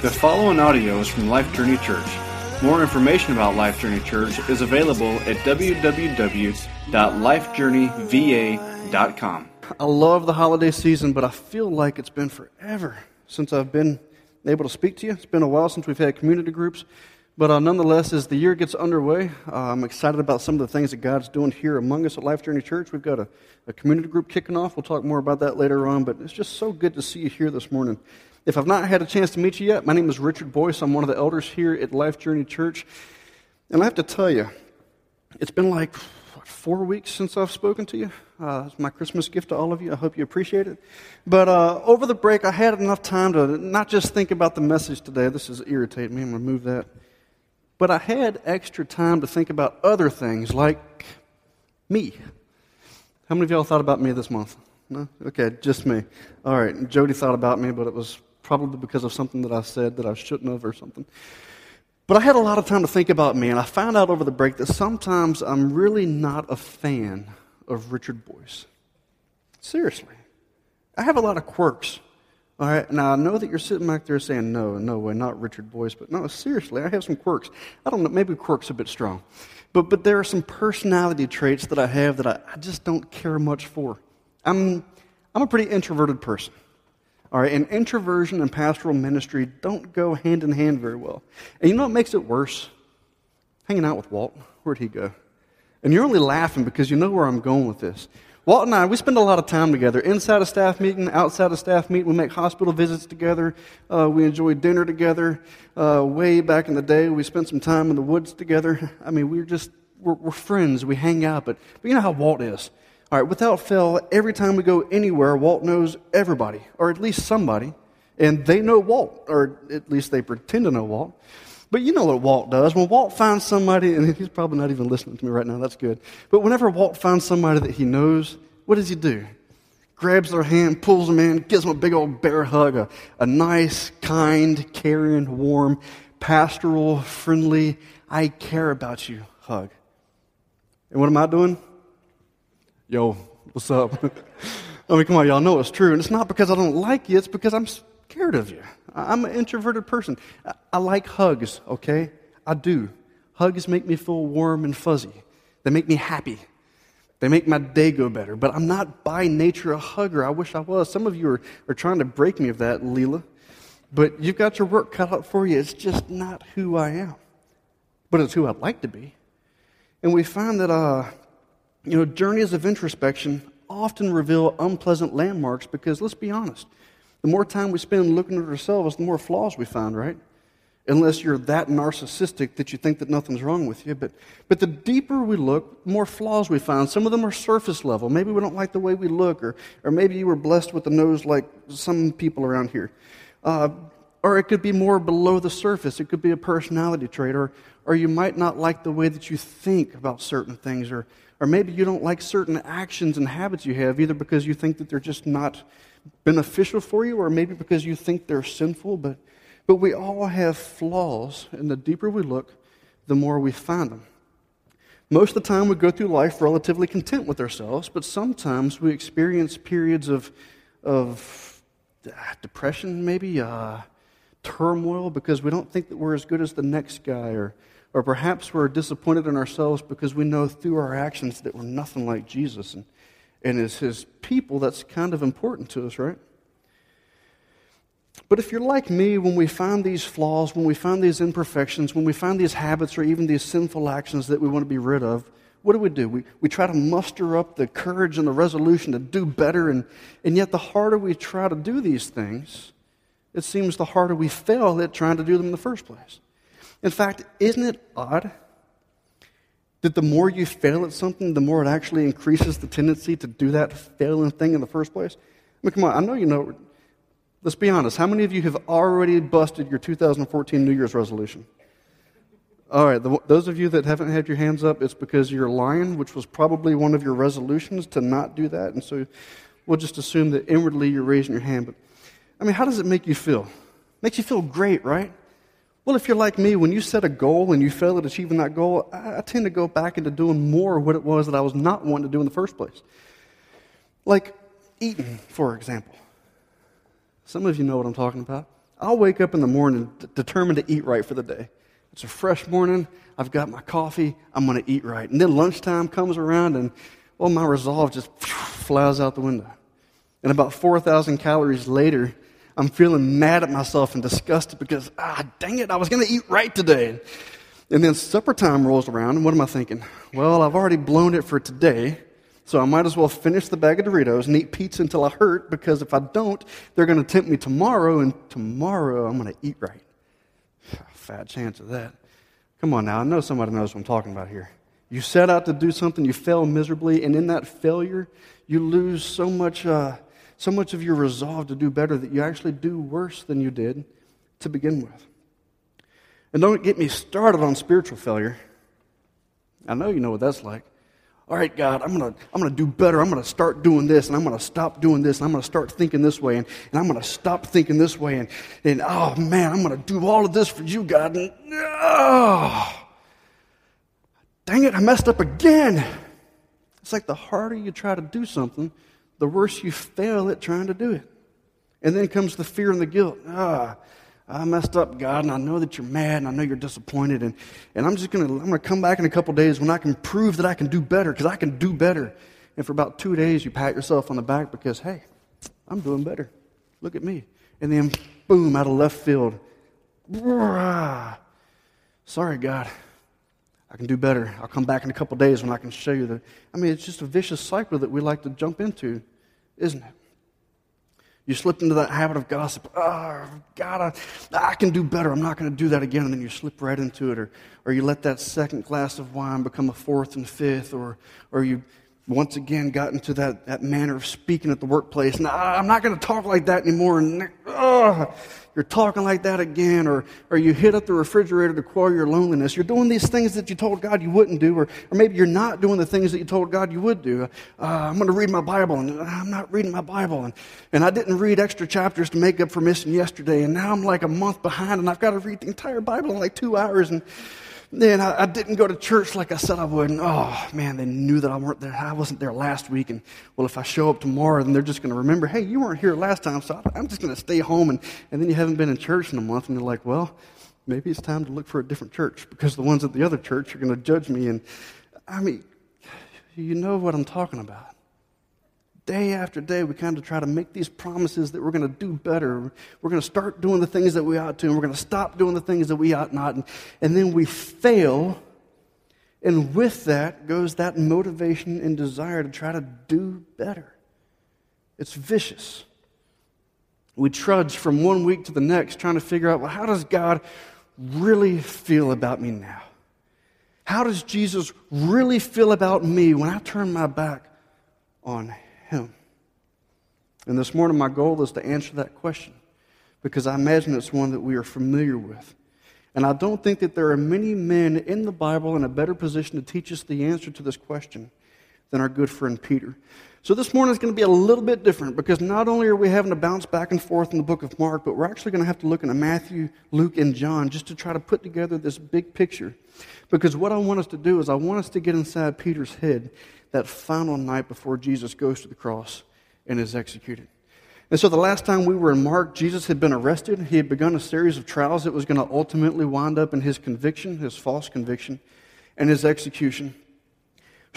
The following audio is from Life Journey Church. More information about Life Journey Church is available at www.lifejourneyva.com. I love the holiday season, but I feel like it's been forever since I've been able to speak to you. It's been a while since we've had community groups. But uh, nonetheless, as the year gets underway, uh, I'm excited about some of the things that God's doing here among us at Life Journey Church. We've got a, a community group kicking off. We'll talk more about that later on, but it's just so good to see you here this morning. If I've not had a chance to meet you yet, my name is Richard Boyce. I'm one of the elders here at Life Journey Church. And I have to tell you, it's been like four weeks since I've spoken to you. Uh, it's my Christmas gift to all of you. I hope you appreciate it. But uh, over the break, I had enough time to not just think about the message today. This is irritating me. I'm going to move that. But I had extra time to think about other things like me. How many of y'all thought about me this month? No? Okay, just me. All right, Jody thought about me, but it was probably because of something that I said that I shouldn't have or something. But I had a lot of time to think about me, and I found out over the break that sometimes I'm really not a fan of Richard Boyce. Seriously. I have a lot of quirks. All right, now I know that you're sitting back there saying, no, no way, not Richard Boyce, but no, seriously, I have some quirks. I don't know, maybe quirk's a bit strong. But, but there are some personality traits that I have that I, I just don't care much for. I'm, I'm a pretty introverted person. All right, and introversion and pastoral ministry don't go hand in hand very well. And you know what makes it worse? Hanging out with Walt. Where'd he go? And you're only laughing because you know where I'm going with this. Walt and I, we spend a lot of time together. Inside a staff meeting, outside a staff meeting, we make hospital visits together. Uh, we enjoy dinner together. Uh, way back in the day, we spent some time in the woods together. I mean, we're just, we're, we're friends. We hang out. But, but you know how Walt is. All right, without fail, every time we go anywhere, Walt knows everybody, or at least somebody, and they know Walt, or at least they pretend to know Walt. But you know what Walt does. When Walt finds somebody, and he's probably not even listening to me right now, that's good. But whenever Walt finds somebody that he knows, what does he do? Grabs their hand, pulls them in, gives them a big old bear hug, a, a nice, kind, caring, warm, pastoral, friendly, I care about you hug. And what am I doing? Yo, what's up? I mean, come on, y'all know it's true. And it's not because I don't like you, it's because I'm scared of you. I'm an introverted person. I like hugs, okay? I do. Hugs make me feel warm and fuzzy, they make me happy. They make my day go better. But I'm not by nature a hugger. I wish I was. Some of you are, are trying to break me of that, Leela. But you've got your work cut out for you. It's just not who I am. But it's who I'd like to be. And we find that uh, you know, journeys of introspection often reveal unpleasant landmarks because, let's be honest, the more time we spend looking at ourselves, the more flaws we find, right? Unless you're that narcissistic that you think that nothing's wrong with you. But, but the deeper we look, the more flaws we find. Some of them are surface level. Maybe we don't like the way we look, or, or maybe you were blessed with a nose like some people around here. Uh, or it could be more below the surface. It could be a personality trait, or, or you might not like the way that you think about certain things, or, or maybe you don't like certain actions and habits you have, either because you think that they're just not beneficial for you, or maybe because you think they're sinful. But, but we all have flaws, and the deeper we look, the more we find them. Most of the time, we go through life relatively content with ourselves, but sometimes we experience periods of, of uh, depression, maybe uh, turmoil, because we don't think that we're as good as the next guy, or or perhaps we're disappointed in ourselves because we know through our actions that we're nothing like Jesus. And, and as his people, that's kind of important to us, right? But if you're like me, when we find these flaws, when we find these imperfections, when we find these habits or even these sinful actions that we want to be rid of, what do we do? We, we try to muster up the courage and the resolution to do better, and, and yet the harder we try to do these things, it seems the harder we fail at trying to do them in the first place. In fact, isn't it odd that the more you fail at something, the more it actually increases the tendency to do that failing thing in the first place? I mean, come on, I know you know. Let's be honest. How many of you have already busted your 2014 New Year's resolution? All right, the, those of you that haven't had your hands up, it's because you're lying, which was probably one of your resolutions to not do that. And so we'll just assume that inwardly you're raising your hand. But I mean, how does it make you feel? Makes you feel great, right? Well, if you're like me, when you set a goal and you fail at achieving that goal, I, I tend to go back into doing more of what it was that I was not wanting to do in the first place. Like eating, for example. Some of you know what I'm talking about. I'll wake up in the morning d- determined to eat right for the day. It's a fresh morning. I've got my coffee. I'm going to eat right. And then lunchtime comes around, and well, my resolve just flies out the window. And about 4,000 calories later, I'm feeling mad at myself and disgusted because, ah, dang it, I was going to eat right today. And then supper time rolls around, and what am I thinking? Well, I've already blown it for today, so I might as well finish the bag of Doritos and eat pizza until I hurt because if I don't, they're going to tempt me tomorrow, and tomorrow I'm going to eat right. Fat chance of that. Come on now, I know somebody knows what I'm talking about here. You set out to do something, you fail miserably, and in that failure, you lose so much, uh, so much of your resolve to do better that you actually do worse than you did to begin with. And don't get me started on spiritual failure. I know you know what that's like. All right, God, I'm going to I'm gonna do better. I'm going to start doing this, and I'm going to stop doing this, and I'm going to start thinking this way, and, and I'm going to stop thinking this way. And, and oh, man, I'm going to do all of this for you, God. And, oh, dang it, I messed up again. It's like the harder you try to do something, the worse you fail at trying to do it. And then comes the fear and the guilt. Ah, I messed up, God, and I know that you're mad, and I know you're disappointed, and, and I'm just gonna I'm gonna come back in a couple days when I can prove that I can do better, because I can do better. And for about two days, you pat yourself on the back because, hey, I'm doing better. Look at me. And then, boom, out of left field. Sorry, God. I can do better. I'll come back in a couple days when I can show you that. I mean, it's just a vicious cycle that we like to jump into, isn't it? You slip into that habit of gossip. Oh, God, I, I can do better. I'm not going to do that again. And then you slip right into it. Or, or you let that second glass of wine become a fourth and fifth. Or, or you once again got into that, that manner of speaking at the workplace. No, I'm not going to talk like that anymore. And oh, you're talking like that again. Or, or you hit up the refrigerator to quell your loneliness. You're doing these things that you told God you wouldn't do. Or, or maybe you're not doing the things that you told God you would do. Uh, I'm going to read my Bible. And I'm not reading my Bible. And, and I didn't read extra chapters to make up for missing yesterday. And now I'm like a month behind. And I've got to read the entire Bible in like two hours. And then I, I, didn't go to church like I said I would. And oh man, they knew that I weren't there. I wasn't there last week. And well, if I show up tomorrow, then they're just going to remember, hey, you weren't here last time, so I'm just going to stay home. And, and then you haven't been in church in a month, and you're like, well, maybe it's time to look for a different church because the ones at the other church are going to judge me. And I mean, you know what I'm talking about day after day, we kind of try to make these promises that we're going to do better. We're going to start doing the things that we ought to, and we're going to stop doing the things that we ought not. And, and then we fail. And with that goes that motivation and desire to try to do better. It's vicious. We trudge from one week to the next trying to figure out, well, how does God really feel about me now? How does Jesus really feel about me when I turn my back on him? And this morning, my goal is to answer that question because I imagine it's one that we are familiar with. And I don't think that there are many men in the Bible in a better position to teach us the answer to this question than our good friend Peter. So this morning is going to be a little bit different because not only are we having to bounce back and forth in the book of Mark, but we're actually going to have to look into Matthew, Luke, and John just to try to put together this big picture. Because what I want us to do is I want us to get inside Peter's head that final night before Jesus goes to the cross and is executed. And so the last time we were in Mark, Jesus had been arrested. He had begun a series of trials that was going to ultimately wind up in his conviction, his false conviction, and his execution.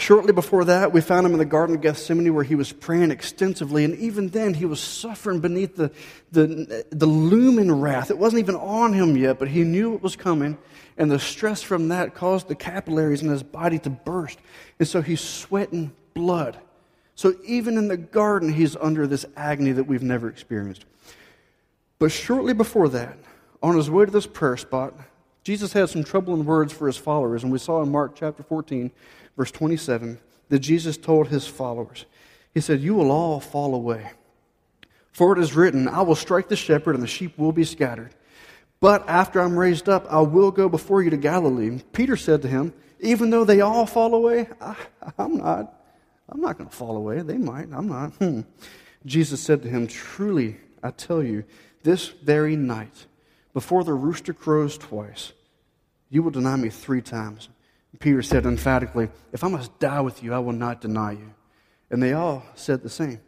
Shortly before that, we found him in the Garden of Gethsemane where he was praying extensively, and even then he was suffering beneath the, the, the looming wrath. It wasn't even on him yet, but he knew it was coming, and the stress from that caused the capillaries in his body to burst. And so he's sweating blood. So even in the garden, he's under this agony that we've never experienced. But shortly before that, on his way to this prayer spot, Jesus had some troubling words for his followers, and we saw in Mark chapter 14 verse 27, that Jesus told his followers. He said, You will all fall away. For it is written, I will strike the shepherd, and the sheep will be scattered. But after I'm raised up, I will go before you to Galilee. Peter said to him, Even though they all fall away, I, am not. I'm not going to fall away. They might. I'm not. Hmm. Jesus said to him, Truly, I tell you, this very night, before the rooster crows twice, you will deny me three times. Peter said emphatically, If I must die with you, I will not deny you. And they all said the same.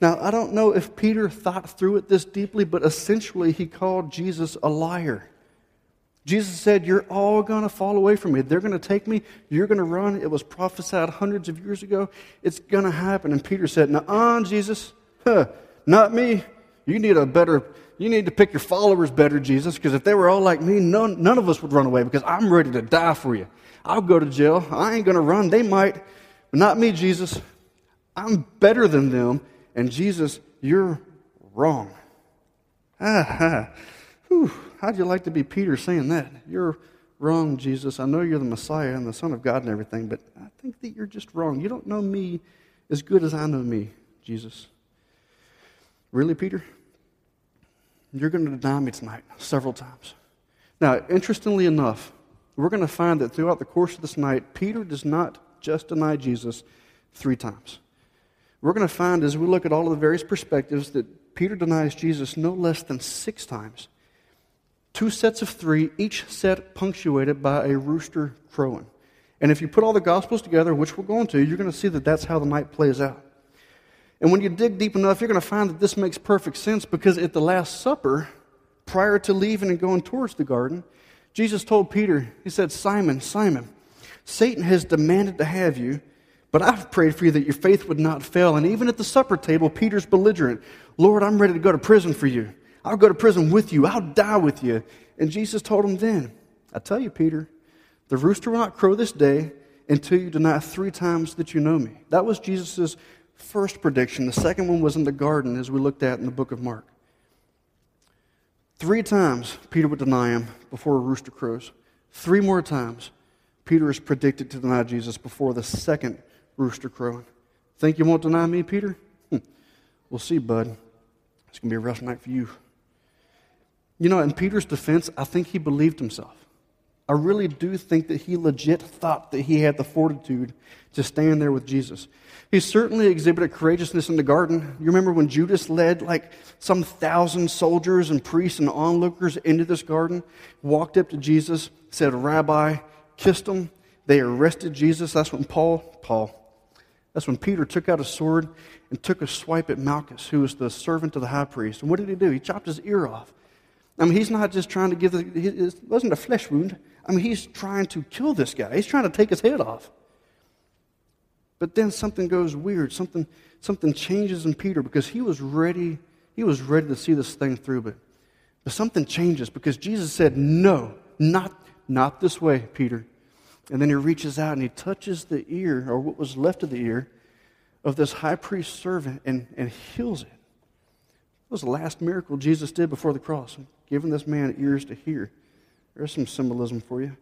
Now, I don't know if Peter thought through it this deeply, but essentially he called Jesus a liar. Jesus said, You're all going to fall away from me. They're going to take me. You're going to run. It was prophesied hundreds of years ago. It's going to happen. And Peter said, Nuh Jesus. Huh, not me. You need a better, you need to pick your followers better, Jesus, because if they were all like me, none, none of us would run away because I'm ready to die for you. I'll go to jail. I ain't going to run. They might, but not me, Jesus. I'm better than them. And Jesus, you're wrong. Ah. How'd you like to be Peter saying that? You're wrong, Jesus. I know you're the Messiah and the Son of God and everything, but I think that you're just wrong. You don't know me as good as I know me, Jesus. Really, Peter? You're going to deny me tonight several times. Now, interestingly enough, we're going to find that throughout the course of this night, Peter does not just deny Jesus three times. We're going to find as we look at all of the various perspectives that Peter denies Jesus no less than six times. Two sets of three, each set punctuated by a rooster crowing. And if you put all the Gospels together, which we're going to, you're going to see that that's how the night plays out. And when you dig deep enough, you're going to find that this makes perfect sense because at the Last Supper, prior to leaving and going towards the garden, Jesus told Peter, He said, Simon, Simon, Satan has demanded to have you, but I've prayed for you that your faith would not fail. And even at the supper table, Peter's belligerent. Lord, I'm ready to go to prison for you. I'll go to prison with you. I'll die with you. And Jesus told him then, I tell you, Peter, the rooster will not crow this day until you deny three times that you know me. That was Jesus' first prediction. The second one was in the garden, as we looked at in the book of Mark. Three times Peter would deny him before a rooster crows. Three more times Peter is predicted to deny Jesus before the second rooster crowing. Think you won't deny me, Peter? Hmm. We'll see, bud. It's going to be a rough night for you. You know, in Peter's defense, I think he believed himself. I really do think that he legit thought that he had the fortitude to stand there with Jesus. He certainly exhibited courageousness in the garden. You remember when Judas led like some thousand soldiers and priests and onlookers into this garden, walked up to Jesus, said, Rabbi, kissed him. They arrested Jesus. That's when Paul, Paul, that's when Peter took out a sword and took a swipe at Malchus, who was the servant of the high priest. And what did he do? He chopped his ear off. I mean, he's not just trying to give the, it wasn't a flesh wound. I mean, he's trying to kill this guy. He's trying to take his head off. But then something goes weird. Something, something changes in Peter because he was ready. He was ready to see this thing through. But, but something changes because Jesus said, No, not, not this way, Peter. And then he reaches out and he touches the ear, or what was left of the ear, of this high priest servant and, and heals it. It was the last miracle Jesus did before the cross, giving this man ears to hear. There's some symbolism for you.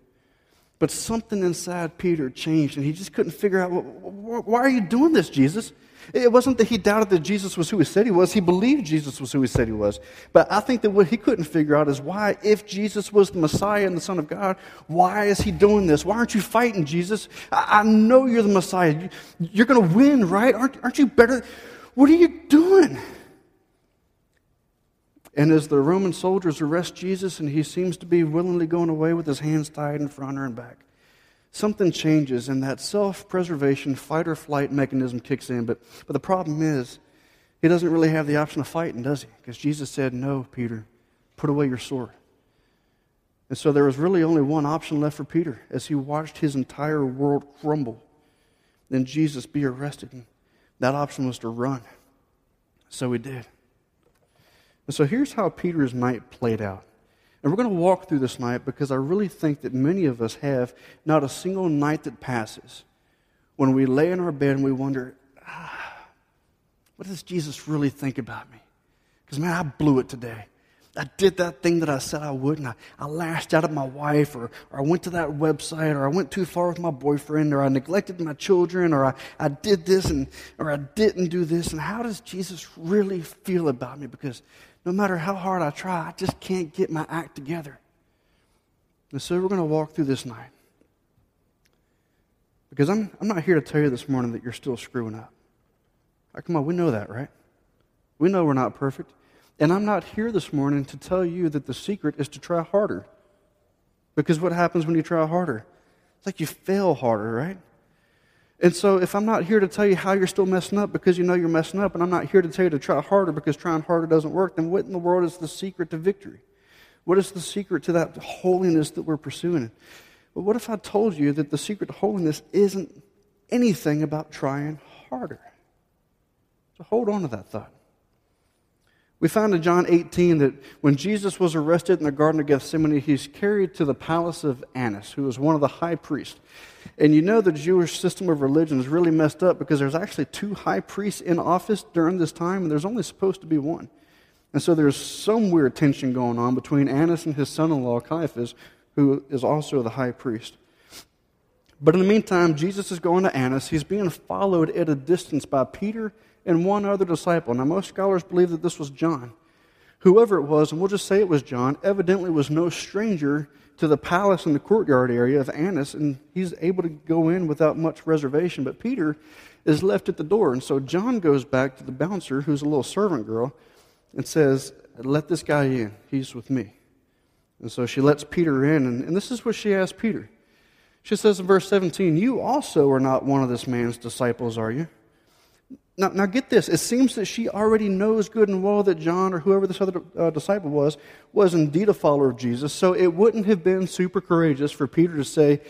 But something inside Peter changed, and he just couldn't figure out why are you doing this, Jesus? It wasn't that he doubted that Jesus was who he said he was. He believed Jesus was who he said he was. But I think that what he couldn't figure out is why, if Jesus was the Messiah and the Son of God, why is he doing this? Why aren't you fighting, Jesus? I, know you're the Messiah. You, are going to win, right? Aren't, aren't you better? What are you doing? And as the Roman soldiers arrest Jesus and he seems to be willingly going away with his hands tied in front and back, something changes and that self preservation fight or flight mechanism kicks in. But, but the problem is, he doesn't really have the option of fighting, does he? Because Jesus said, No, Peter, put away your sword. And so there was really only one option left for Peter as he watched his entire world crumble. Then Jesus be arrested. And that option was to run. So he did. And so here's how Peter's night played out. And we're going to walk through this night because I really think that many of us have not a single night that passes when we lay in our bed and we wonder, ah, what does Jesus really think about me? Because, man, I blew it today. I did that thing that I said I would, and I, I lashed out at my wife, or, or I went to that website, or I went too far with my boyfriend, or I neglected my children, or I, I did this, and, or I didn't do this. And how does Jesus really feel about me? Because no matter how hard I try, I just can't get my act together. And so we're going to walk through this night. Because I'm, I'm not here to tell you this morning that you're still screwing up. Right, come on, we know that, right? We know we're not perfect. And I'm not here this morning to tell you that the secret is to try harder. Because what happens when you try harder? It's like you fail harder, right? And so, if I'm not here to tell you how you're still messing up because you know you're messing up, and I'm not here to tell you to try harder because trying harder doesn't work, then what in the world is the secret to victory? What is the secret to that holiness that we're pursuing? But what if I told you that the secret to holiness isn't anything about trying harder? So hold on to that thought. We find in John 18 that when Jesus was arrested in the Garden of Gethsemane, he's carried to the palace of Annas, who was one of the high priests. And you know the Jewish system of religion is really messed up because there's actually two high priests in office during this time, and there's only supposed to be one. And so there's some weird tension going on between Annas and his son in law, Caiaphas, who is also the high priest. But in the meantime, Jesus is going to Annas. He's being followed at a distance by Peter and one other disciple. Now, most scholars believe that this was John. Whoever it was, and we'll just say it was John, evidently was no stranger to the palace and the courtyard area of Annas, and he's able to go in without much reservation. But Peter is left at the door, and so John goes back to the bouncer, who's a little servant girl, and says, Let this guy in. He's with me. And so she lets Peter in, and, and this is what she asks Peter. She says in verse 17, You also are not one of this man's disciples, are you? Now, now, get this. It seems that she already knows good and well that John or whoever this other uh, disciple was was indeed a follower of Jesus. So it wouldn't have been super courageous for Peter to say,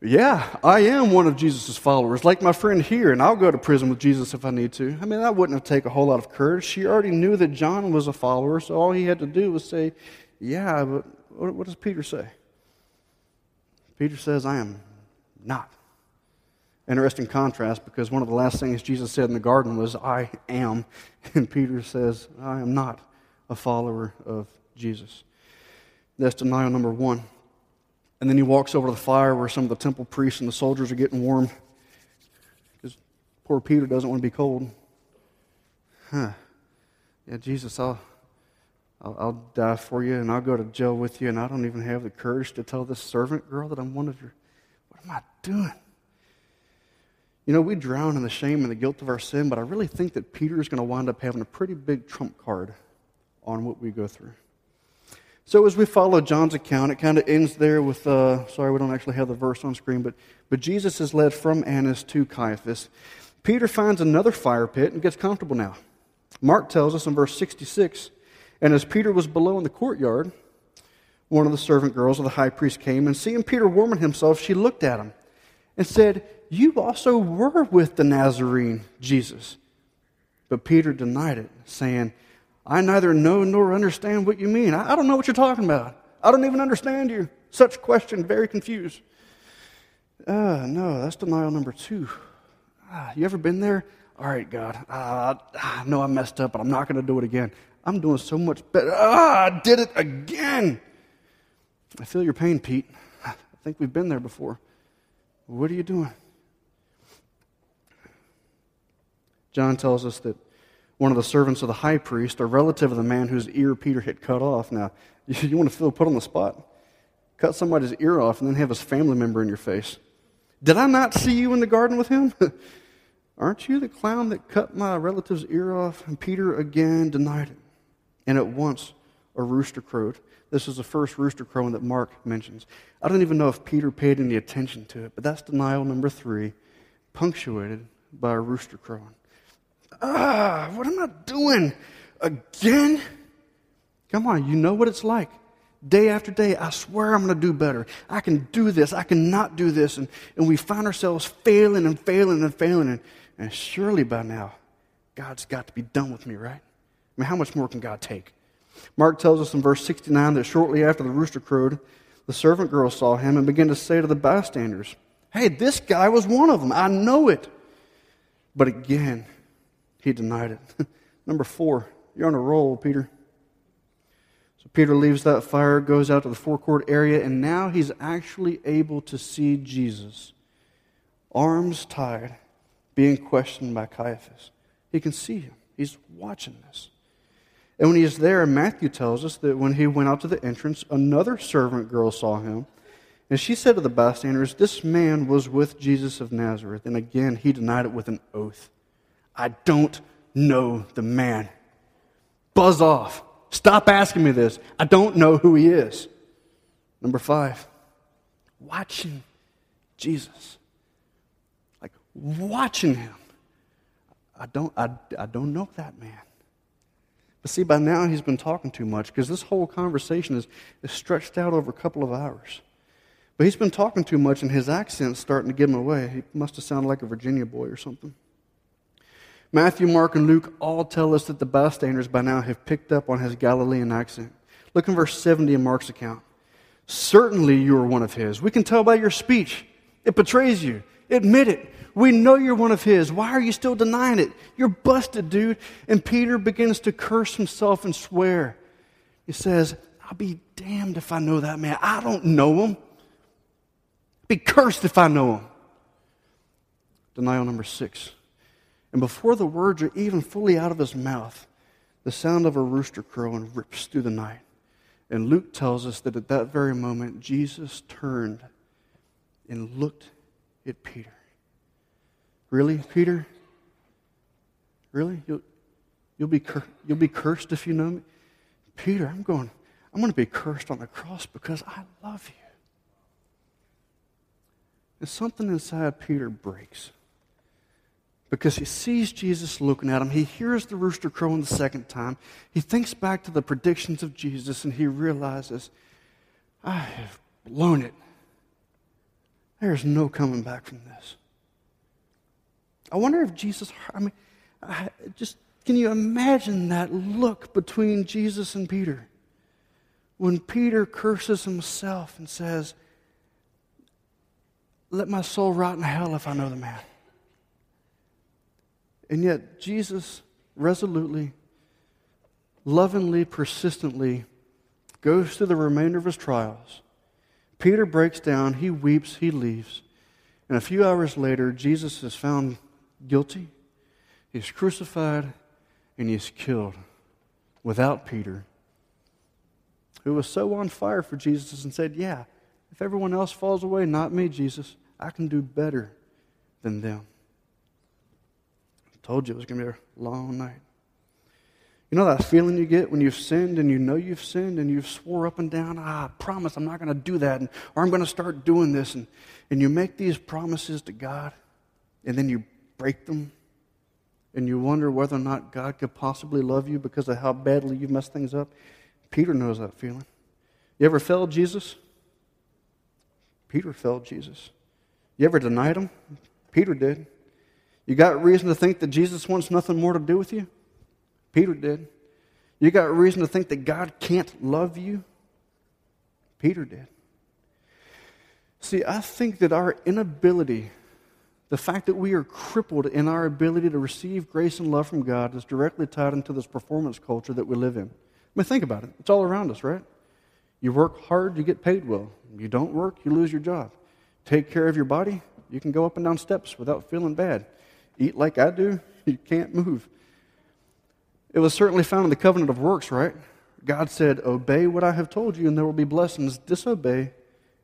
Yeah, I am one of Jesus' followers, like my friend here, and I'll go to prison with Jesus if I need to. I mean, that wouldn't have taken a whole lot of courage. She already knew that John was a follower, so all he had to do was say, Yeah, but what, what does Peter say? Peter says, I am not. Interesting contrast because one of the last things Jesus said in the garden was, I am. And Peter says, I am not a follower of Jesus. That's denial number one. And then he walks over to the fire where some of the temple priests and the soldiers are getting warm because poor Peter doesn't want to be cold. Huh. Yeah, Jesus, I'll, I'll, I'll die for you and I'll go to jail with you, and I don't even have the courage to tell this servant girl that I'm one of your. What am I doing? You know, we drown in the shame and the guilt of our sin, but I really think that Peter is going to wind up having a pretty big trump card on what we go through. So as we follow John's account, it kind of ends there with, uh, sorry, we don't actually have the verse on screen, but, but Jesus is led from Annas to Caiaphas. Peter finds another fire pit and gets comfortable now. Mark tells us in verse 66, and as Peter was below in the courtyard, one of the servant girls of the high priest came, and seeing Peter warming himself, she looked at him and said, you also were with the Nazarene Jesus. But Peter denied it, saying, I neither know nor understand what you mean. I, don't know what you're talking about. I don't even understand you. Such question, very confused. Uh, no, that's denial number two. Ah, you ever been there? All right, God, uh, I know I messed up, but I'm not going to do it again. I'm doing so much better. Ah, I did it again. I feel your pain, Pete. I think we've been there before. What are you doing? John tells us that one of the servants of the high priest, a relative of the man whose ear Peter had cut off. Now, you, want to feel put on the spot? Cut somebody's ear off and then have his family member in your face. Did I not see you in the garden with him? Aren't you the clown that cut my relative's ear off? And Peter again denied it. And at once a rooster crowed. This is the first rooster crowing that Mark mentions. I don't even know if Peter paid any attention to it, but that's denial number three, punctuated by a rooster crowing. Ah, what am I doing? Again? Come on, you know what it's like. Day after day, I swear I'm going to do better. I can do this. I cannot do this. And, and we find ourselves failing and failing and failing. And, and surely by now, God's got to be done with me, right? I mean, how much more can God take? Mark tells us in verse 69 that shortly after the rooster crowed, the servant girl saw him and began to say to the bystanders, Hey, this guy was one of them. I know it. But again, he denied it. Number four, you're on a roll, Peter. So Peter leaves that fire, goes out to the forecourt area, and now he's actually able to see Jesus, arms tied, being questioned by Caiaphas. He can see him, he's watching this. And when he is there, Matthew tells us that when he went out to the entrance, another servant girl saw him. And she said to the bystanders, This man was with Jesus of Nazareth. And again, he denied it with an oath. I don't know the man. Buzz off. Stop asking me this. I don't know who he is. Number five, watching Jesus. Like watching him. I don't, I, I don't know that man. But see, by now he's been talking too much because this whole conversation is, is stretched out over a couple of hours. But he's been talking too much and his accent's starting to give him away. He must have sounded like a Virginia boy or something. Matthew, Mark, and Luke all tell us that the bystanders by now have picked up on his Galilean accent. Look in verse 70 in Mark's account. Certainly you are one of his. We can tell by your speech. It betrays you. Admit it. We know you're one of his. Why are you still denying it? You're busted, dude. And Peter begins to curse himself and swear. He says, I'll be damned if I know that man. I don't know him. Be cursed if I know him. Denial number six. And before the words are even fully out of his mouth, the sound of a rooster crowing rips through the night. And Luke tells us that at that very moment, Jesus turned and looked at Peter. Really, Peter? Really? You'll, you'll, be, cur- you'll be cursed if you know me? Peter, I'm going, I'm going to be cursed on the cross because I love you. And something inside Peter breaks because he sees Jesus looking at him. He hears the rooster crowing the second time. He thinks back to the predictions of Jesus and he realizes, I have blown it. There's no coming back from this. I wonder if Jesus, I mean, I just can you imagine that look between Jesus and Peter? When Peter curses himself and says, Let my soul rot in hell if I know the man. And yet, Jesus resolutely, lovingly, persistently goes through the remainder of his trials. Peter breaks down, he weeps, he leaves. And a few hours later, Jesus is found guilty, he's crucified, and he's killed without Peter, who was so on fire for Jesus and said, Yeah, if everyone else falls away, not me, Jesus, I can do better than them. I told you it was going to be a long night. You know that feeling you get when you've sinned and you know you've sinned and you've swore up and down, ah, I promise I'm not going to do that, and, or I'm going to start doing this. And, and you make these promises to God, and then you break them, and you wonder whether or not God could possibly love you because of how badly you've messed things up. Peter knows that feeling. You ever failed Jesus? Peter failed Jesus. You ever denied him? Peter did. You got reason to think that Jesus wants nothing more to do with you? Peter did. You got reason to think that God can't love you? Peter did. See, I think that our inability the fact that we are crippled in our ability to receive grace and love from God is directly tied into this performance culture that we live in. I mean, think about it. It's all around us, right? You work hard, you get paid well. You don't work, you lose your job. Take care of your body, you can go up and down steps without feeling bad. Eat like I do, you can't move. It was certainly found in the covenant of works, right? God said, Obey what I have told you, and there will be blessings. Disobey,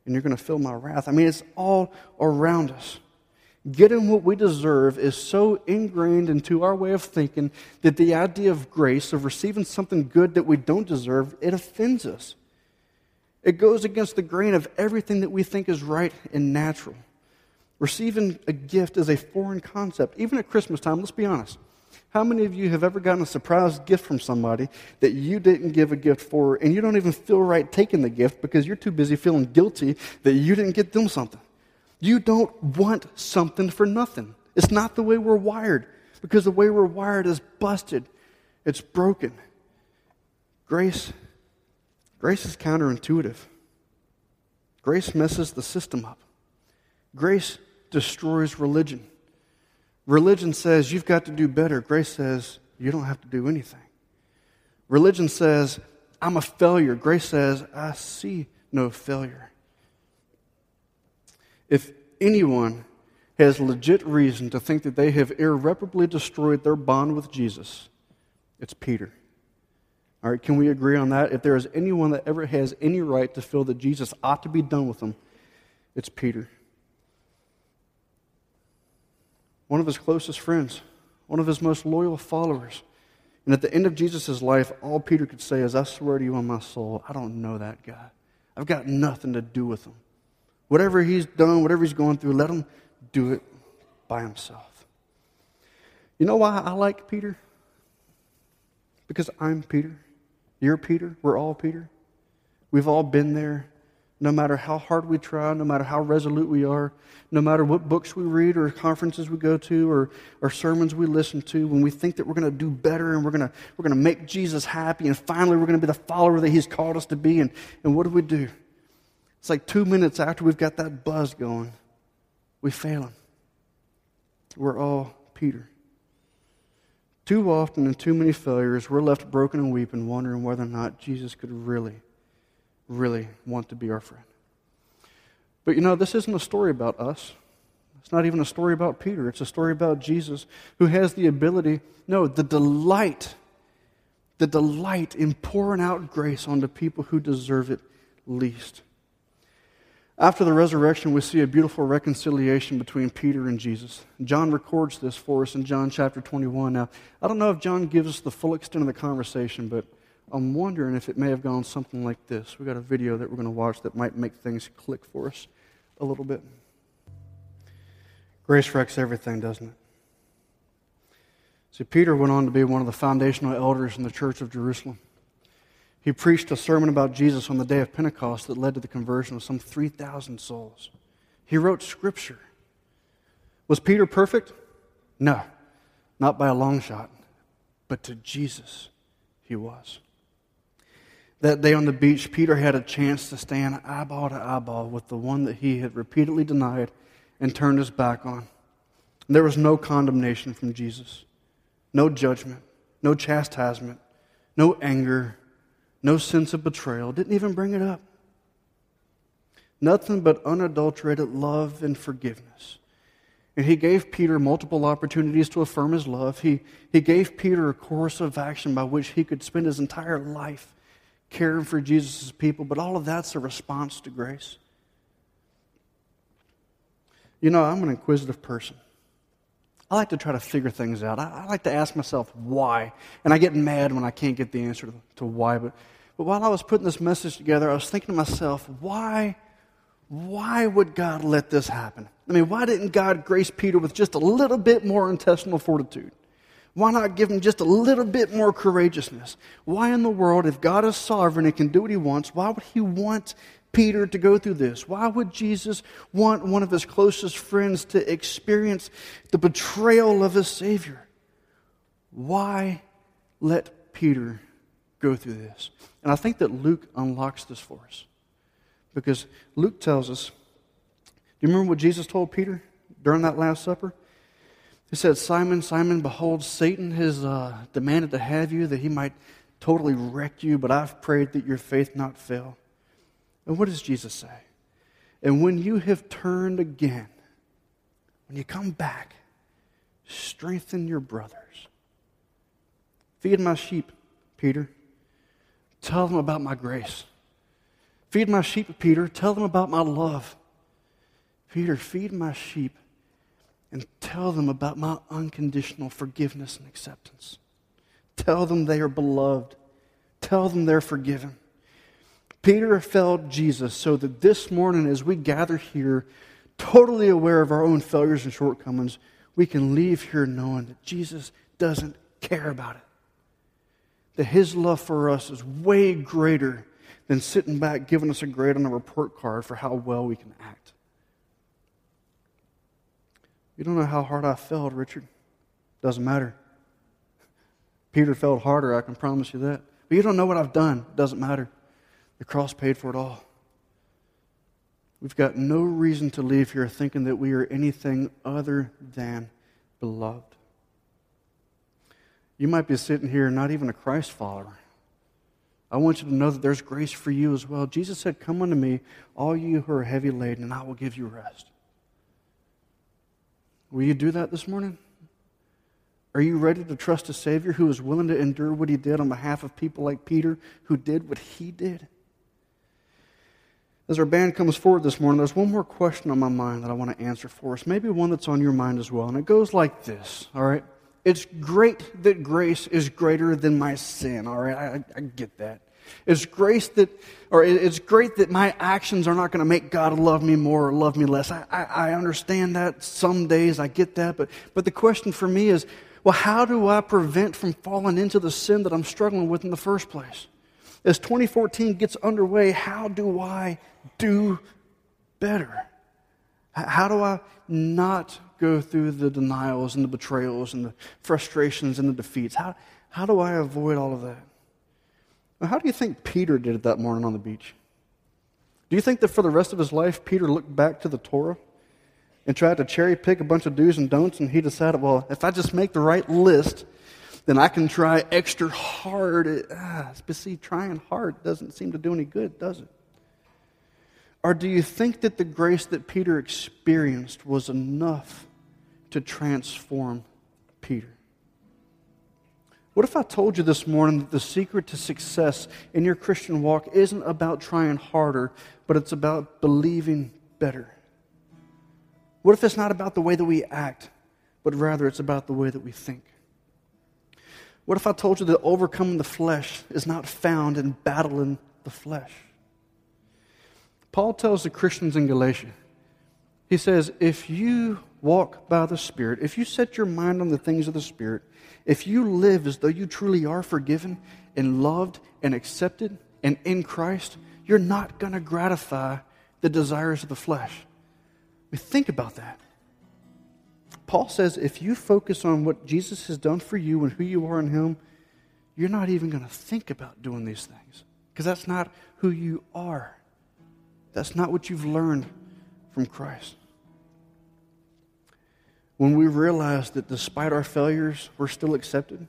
and you're going to feel my wrath. I mean, it's all around us. Getting what we deserve is so ingrained into our way of thinking that the idea of grace, of receiving something good that we don't deserve, it offends us. It goes against the grain of everything that we think is right and natural. Receiving a gift is a foreign concept. Even at Christmas time, let's be honest. How many of you have ever gotten a surprise gift from somebody that you didn't give a gift for, and you don't even feel right taking the gift because you're too busy feeling guilty that you didn't get them something? You don't want something for nothing. It's not the way we're wired because the way we're wired is busted. It's broken. Grace grace is counterintuitive. Grace messes the system up. Grace destroys religion. Religion says you've got to do better. Grace says you don't have to do anything. Religion says I'm a failure. Grace says I see no failure. If anyone has legit reason to think that they have irreparably destroyed their bond with Jesus, it's Peter. All right, can we agree on that? If there is anyone that ever has any right to feel that Jesus ought to be done with them, it's Peter. One of his closest friends, one of his most loyal followers. And at the end of Jesus' life, all Peter could say is, I swear to you on my soul, I don't know that guy. I've got nothing to do with him. Whatever he's done, whatever he's going through, let him do it by himself. You know why I like Peter? Because I'm Peter. You're Peter. We're all Peter. We've all been there. No matter how hard we try, no matter how resolute we are, no matter what books we read or conferences we go to or, or sermons we listen to, when we think that we're going to do better and we're going to, we're to make Jesus happy and finally we're going to be the follower that he's called us to be, and, and what do we do? It's like two minutes after we've got that buzz going, we fail him. We're all Peter. Too often, and too many failures, we're left broken and weeping, wondering whether or not Jesus could really, really want to be our friend. But you know, this isn't a story about us. It's not even a story about Peter. It's a story about Jesus who has the ability, no, the delight, the delight in pouring out grace onto people who deserve it least. After the resurrection, we see a beautiful reconciliation between Peter and Jesus. John records this for us in John chapter 21. Now, I don't know if John gives us the full extent of the conversation, but I'm wondering if it may have gone something like this. We've got a video that we're going to watch that might make things click for us a little bit. Grace wrecks everything, doesn't it? See, Peter went on to be one of the foundational elders in the church of Jerusalem. He preached a sermon about Jesus on the day of Pentecost that led to the conversion of some 3,000 souls. He wrote scripture. Was Peter perfect? No, not by a long shot. But to Jesus, he was. That day on the beach, Peter had a chance to stand eyeball to eyeball with the one that he had repeatedly denied and turned his back on. There was no condemnation from Jesus, no judgment, no chastisement, no anger, no sense of betrayal, didn't even bring it up. Nothing but unadulterated love and forgiveness. And he gave Peter multiple opportunities to affirm his love. He, he gave Peter a course of action by which he could spend his entire life caring for Jesus' people, but all of that's a response to grace. You know, I'm an inquisitive person. I like to try to figure things out. I, I like to ask myself why. And I get mad when I can't get the answer to, to why. But but while I was putting this message together, I was thinking to myself, why, why would God let this happen? I mean, why didn't God grace Peter with just a little bit more intestinal fortitude? Why not give him just a little bit more courageousness? Why in the world, if God is sovereign and can do what he wants, why would he want Peter to go through this? Why would Jesus want one of his closest friends to experience the betrayal of his Savior? Why let Peter go through this? And I think that Luke unlocks this for us. Because Luke tells us, do you remember what Jesus told Peter during that Last Supper? He said, Simon, Simon, behold, Satan has uh, demanded to have you that he might totally wreck you, but I've prayed that your faith not fail. And what does Jesus say? And when you have turned again, when you come back, strengthen your brothers. Feed my sheep, Peter. Tell them about my grace. Feed my sheep, Peter. Tell them about my love. Peter, feed my sheep and tell them about my unconditional forgiveness and acceptance. Tell them they are beloved. Tell them they're forgiven. Peter felt Jesus so that this morning, as we gather here, totally aware of our own failures and shortcomings, we can leave here knowing that Jesus doesn't care about it that His love for us is way greater than sitting back giving us a grade on a report card for how well we can act. You don't know how hard I failed, Richard. Doesn't matter. Peter failed harder, I can promise you that. But you don't know what I've done. Doesn't matter. The cross paid for it all. We've got no reason to leave here thinking that we are anything other than beloved. You might be sitting here not even a Christ follower. I want you to know that there's grace for you as well. Jesus said, Come unto me, all you who are heavy laden, and I will give you rest. Will you do that this morning? Are you ready to trust a Savior who is willing to endure what he did on behalf of people like Peter who did what he did? As our band comes forward this morning, there's one more question on my mind that I want to answer for us. Maybe one that's on your mind as well. And it goes like this, all right? It's great that grace is greater than my sin, all right? I, I get that. It's grace that, or it's great that my actions are not going to make God love me more or love me less. I, I, I understand that some days, I get that. But, but the question for me is, well, how do I prevent from falling into the sin that I'm struggling with in the first place? As 2014 gets underway, how do I do better? How do I not go through the denials and the betrayals and the frustrations and the defeats? How, how do I avoid all of that? Well, how do you think Peter did it that morning on the beach? Do you think that for the rest of his life, Peter looked back to the Torah and tried to cherry pick a bunch of do's and don'ts, and he decided, well, if I just make the right list, then I can try extra hard. Ah, but see, trying hard doesn't seem to do any good, does it? Or do you think that the grace that Peter experienced was enough to transform Peter? What if I told you this morning that the secret to success in your Christian walk isn't about trying harder, but it's about believing better? What if it's not about the way that we act, but rather it's about the way that we think? What if I told you that overcoming the flesh is not found in battling the flesh? Paul tells the Christians in Galatia, he says, if you walk by the Spirit, if you set your mind on the things of the Spirit, if you live as though you truly are forgiven and loved and accepted and in Christ, you're not going to gratify the desires of the flesh. I mean, think about that. Paul says if you focus on what Jesus has done for you and who you are in Him, you're not even going to think about doing these things because that's not who you are. That's not what you've learned from Christ. When we realize that despite our failures, we're still accepted,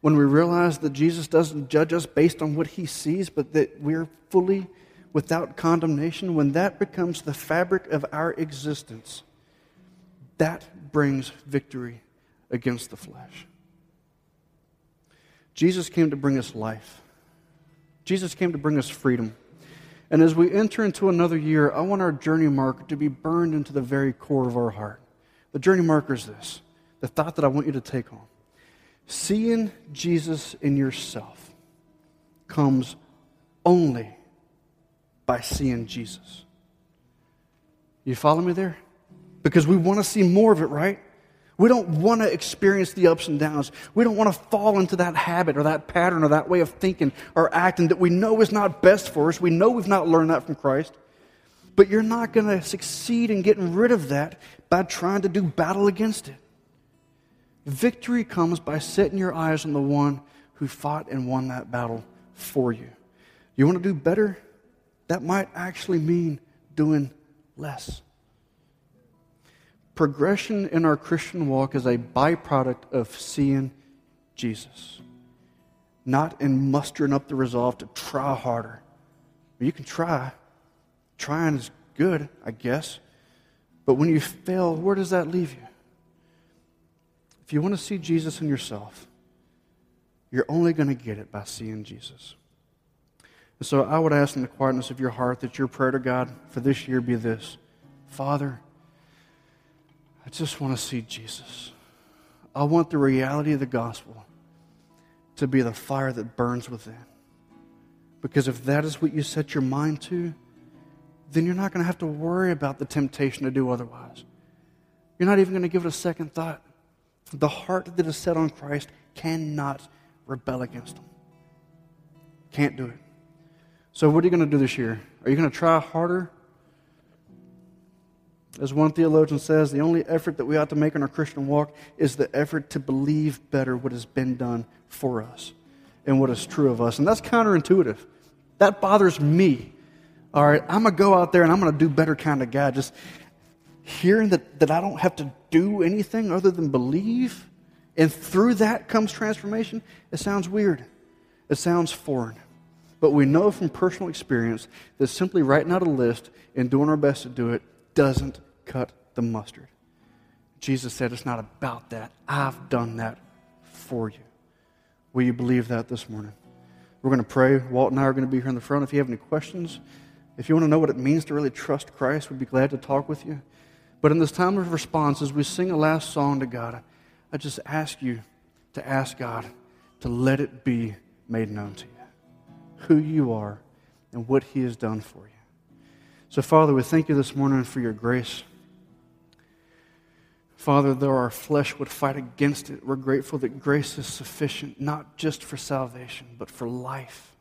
when we realize that Jesus doesn't judge us based on what he sees, but that we're fully without condemnation, when that becomes the fabric of our existence, that brings victory against the flesh. Jesus came to bring us life. Jesus came to bring us freedom. And as we enter into another year, I want our journey marker to be burned into the very core of our heart. The journey marker is this the thought that I want you to take home. Seeing Jesus in yourself comes only by seeing Jesus. You follow me there? Because we want to see more of it, right? We don't want to experience the ups and downs. We don't want to fall into that habit or that pattern or that way of thinking or acting that we know is not best for us. We know we've not learned that from Christ. But you're not going to succeed in getting rid of that by trying to do battle against it. Victory comes by setting your eyes on the one who fought and won that battle for you. You want to do better? that might actually mean doing less. Progression in our Christian walk is a byproduct of seeing Jesus, not in mustering up the resolve to try harder. You can try. Trying is good, I guess. But when you fail, where does that leave you? If you want to see Jesus in yourself, you're only going to get it by seeing Jesus. And so I would ask in the quietness of your heart that your prayer to God for this year be this Father, I just want to see Jesus. I want the reality of the gospel to be the fire that burns within. Because if that is what you set your mind to, then you're not going to have to worry about the temptation to do otherwise. You're not even going to give it a second thought. The heart that is set on Christ cannot rebel against him. Can't do it. So, what are you going to do this year? Are you going to try harder? As one theologian says, the only effort that we ought to make in our Christian walk is the effort to believe better what has been done for us and what is true of us. And that's counterintuitive. That bothers me. All right, I'm going to go out there and I'm going to do better kind of guy. Just hearing that, that I don't have to do anything other than believe, and through that comes transformation, it sounds weird. It sounds foreign. But we know from personal experience that simply writing out a list and doing our best to do it doesn't cut the mustard. Jesus said, It's not about that. I've done that for you. Will you believe that this morning? We're going to pray. Walt and I are going to be here in the front. If you have any questions, if you want to know what it means to really trust Christ, we'd be glad to talk with you. But in this time of response, as we sing a last song to God, I just ask you to ask God to let it be made known to you. who you are and what He has done for you. So, Father, we thank you this morning for your grace. Father, though our flesh would fight against it, we're grateful that grace is sufficient, not just for salvation, but for life.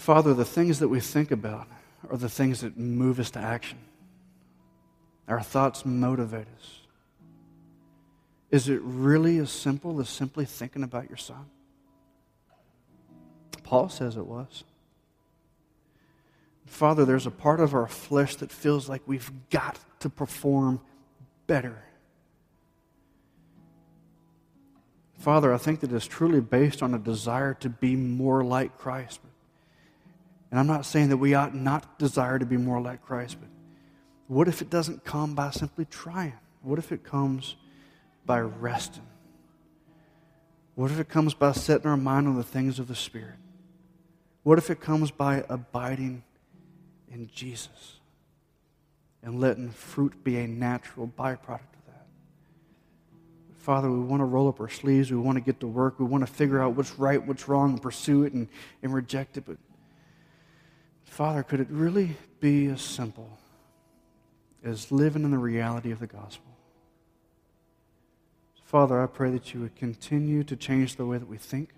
Father, the things that we think about are the things that move us to action. Our thoughts motivate us. Is it really as simple as simply thinking about your son? Paul says it was. Father, there's a part of our flesh that feels like we've got to perform better. Father, I think that it's truly based on a desire to be more like Christ. And I'm not saying that we ought not desire to be more like Christ, but what if it doesn't come by simply trying? What if it comes by resting? What if it comes by setting our mind on the things of the Spirit? What if it comes by abiding in Jesus and letting fruit be a natural byproduct of that. Father, we want to roll up our sleeves. We want to get to work. We want to figure out what's right, what's wrong, and pursue it and, and reject it. But, Father, could it really be as simple as living in the reality of the gospel? Father, I pray that you would continue to change the way that we think.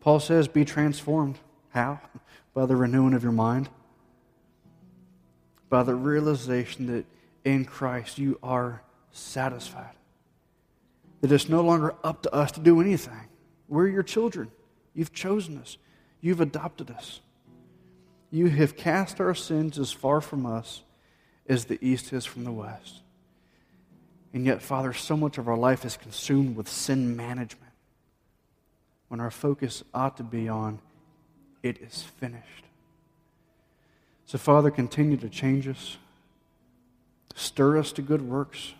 Paul says, be transformed. How? By the renewing of your mind by the realization that in Christ you are satisfied. That it's no longer up to us to do anything. We're your children. You've chosen us, you've adopted us. You have cast our sins as far from us as the east is from the west. And yet, Father, so much of our life is consumed with sin management when our focus ought to be on it is finished. So, Father, continue to change us, stir us to good works.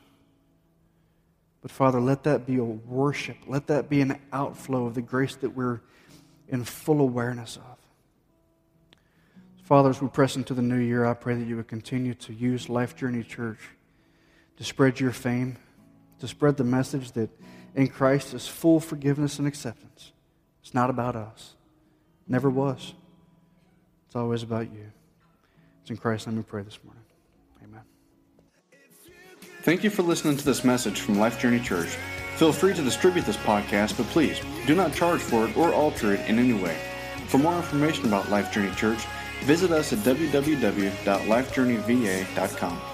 But, Father, let that be a worship. Let that be an outflow of the grace that we're in full awareness of. Father, as we press into the new year, I pray that you would continue to use Life Journey Church to spread your fame, to spread the message that in Christ is full forgiveness and acceptance. It's not about us, never was. It's always about you. It's in Christ, let me pray this morning. Amen. Thank you for listening to this message from Life Journey Church. Feel free to distribute this podcast, but please do not charge for it or alter it in any way. For more information about Life Journey Church, visit us at www.lifejourneyva.com.